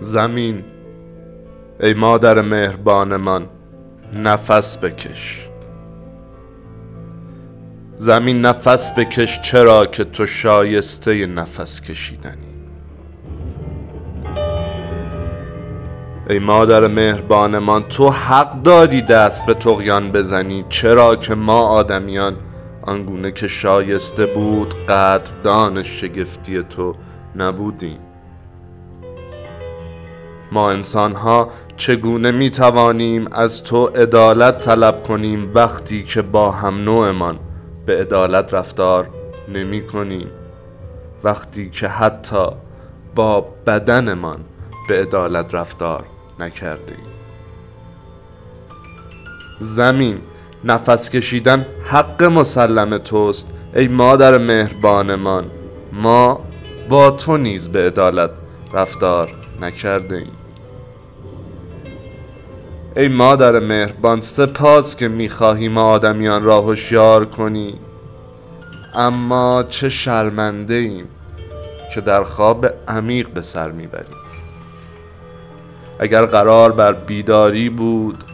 زمین. ای مادر مهربانمان نفس بکش. زمین نفس بکش چرا که تو شایسته نفس کشیدنی؟ ای مادر مهربانمان تو حق داری دست به تقیان بزنی چرا که ما آدمیان آنگونه که شایسته بود قدردان شگفتی تو نبودیم. ما انسان ها چگونه می توانیم از تو عدالت طلب کنیم وقتی که با هم نوعمان به عدالت رفتار نمی کنیم؟ وقتی که حتی با بدنمان به عدالت رفتار نکرده زمین نفس کشیدن حق مسلم توست ای مادر مهربانمان. ما با تو نیز به عدالت رفتار نکرده ایم ای مادر مهربان سپاس که می‌خواهی ما آدمیان را هوشیار کنی. اما چه شرمنده ایم که در خواب عمیق به سر می‌بریم اگر قرار بر بیداری بود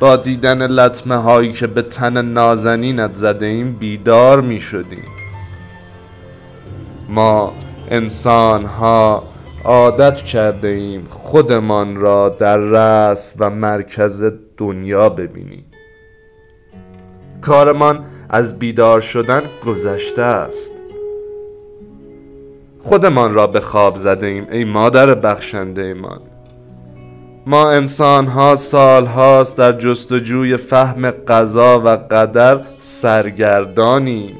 با دیدن لطمه هایی که به تن نازنینت زده ایم بیدار می شدیم ما انسان ها عادت کرده ایم خودمان را در رأس و مرکز دنیا ببینیم. کارمان از بیدار شدن گذشته است. خودمان را به خواب زده ایم ای مادر بخشنده ایمان. ما انسان ها سال هاست در جستجوی فهم قضا و قدر سرگردانیم.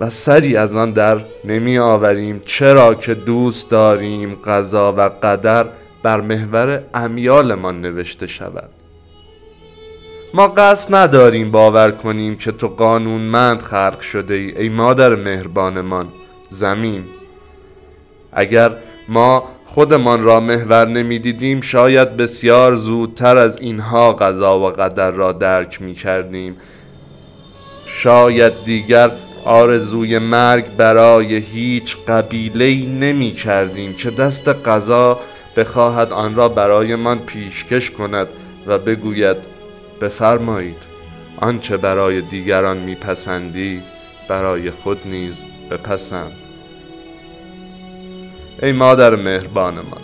و سری از آن در نمی آوریم. چرا که دوست داریم قضا و قدر بر محور امیالمان نوشته شود. ما قصد نداریم باور کنیم که تو قانونمند خلق شده ای ای مادر مهربانمان. زمین. اگر ما خودمان را محور نمی‌دیدیم شاید بسیار زودتر از اینها قضا و قدر را درک می کردیم. شاید دیگر آرزوی مرگ برای هیچ قبیله نمی کردیم که دست قضا بخواهد آن را برایمان پیشکش کند و بگوید بفرمایید آنچه برای دیگران میپسندی برای خود نیز بپسند. ای مادر مهربان من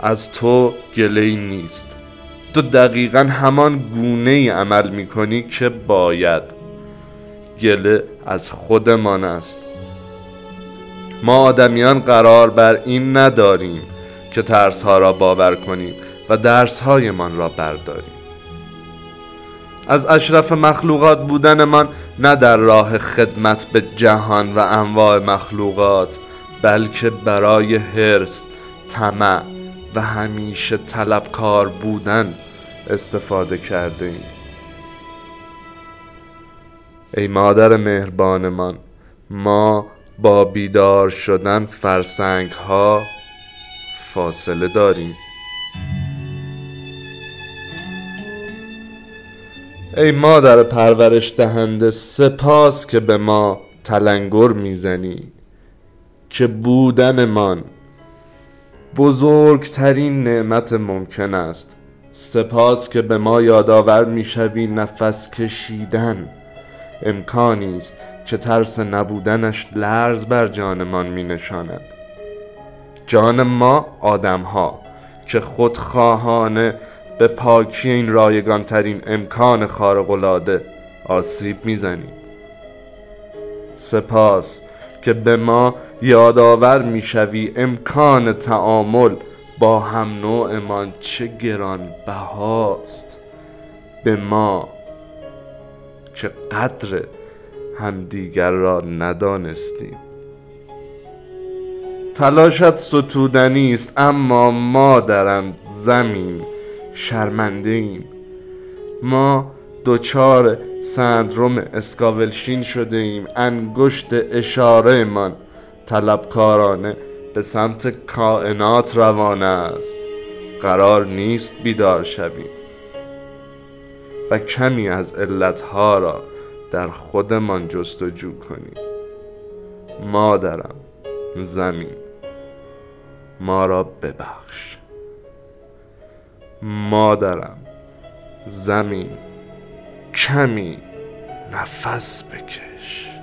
از تو گله نیست. تو دقیقا همان گونه ای عمل می کنی که باید. گله از خودمان است. ما آدمیان قرار بر این نداریم که ترس ها را باور کنیم و درس هایمان را برداریم. از اشرف مخلوقات بودنمان نه در راه خدمت به جهان و انواع مخلوقات بلکه برای حرس طمع و همیشه طلبکار بودن استفاده کرده ایم ای مادر مهربانمان ما با بیدار شدن فرسنگ ها فاصله داریم. ای مادر پرورش دهنده سپاس که به ما تلنگر می‌زنی. که بودنمان بزرگترین نعمت ممکن است. سپاس که به ما یادآور می‌شوی نفس کشیدن. امکانی است که ترس نبودنش لرز بر جانمان می نشاند جان ما آدم ها که خودخواهانه به پاکی این رایگان ترین امکان خارقلاده آسیب می‌زنیم. سپاس که به ما یادآور می‌شوی امکان تعامل با هم نوعمان چه گران بهاست به ما که قدر همدیگر را ندانستیم. تلاشت ستودنی است اما ما درم زمین شرمنده ایم ما دوچار سندروم اسکاولشین شده ایم انگشت اشاره من طلبکارانه به سمت کائنات روانه است. قرار نیست بیدار شویم. و کمی از علتها را در خودمان جستجو کنیم مادرم زمین. ما را ببخش. مادرم زمین. کمی نفس بکش.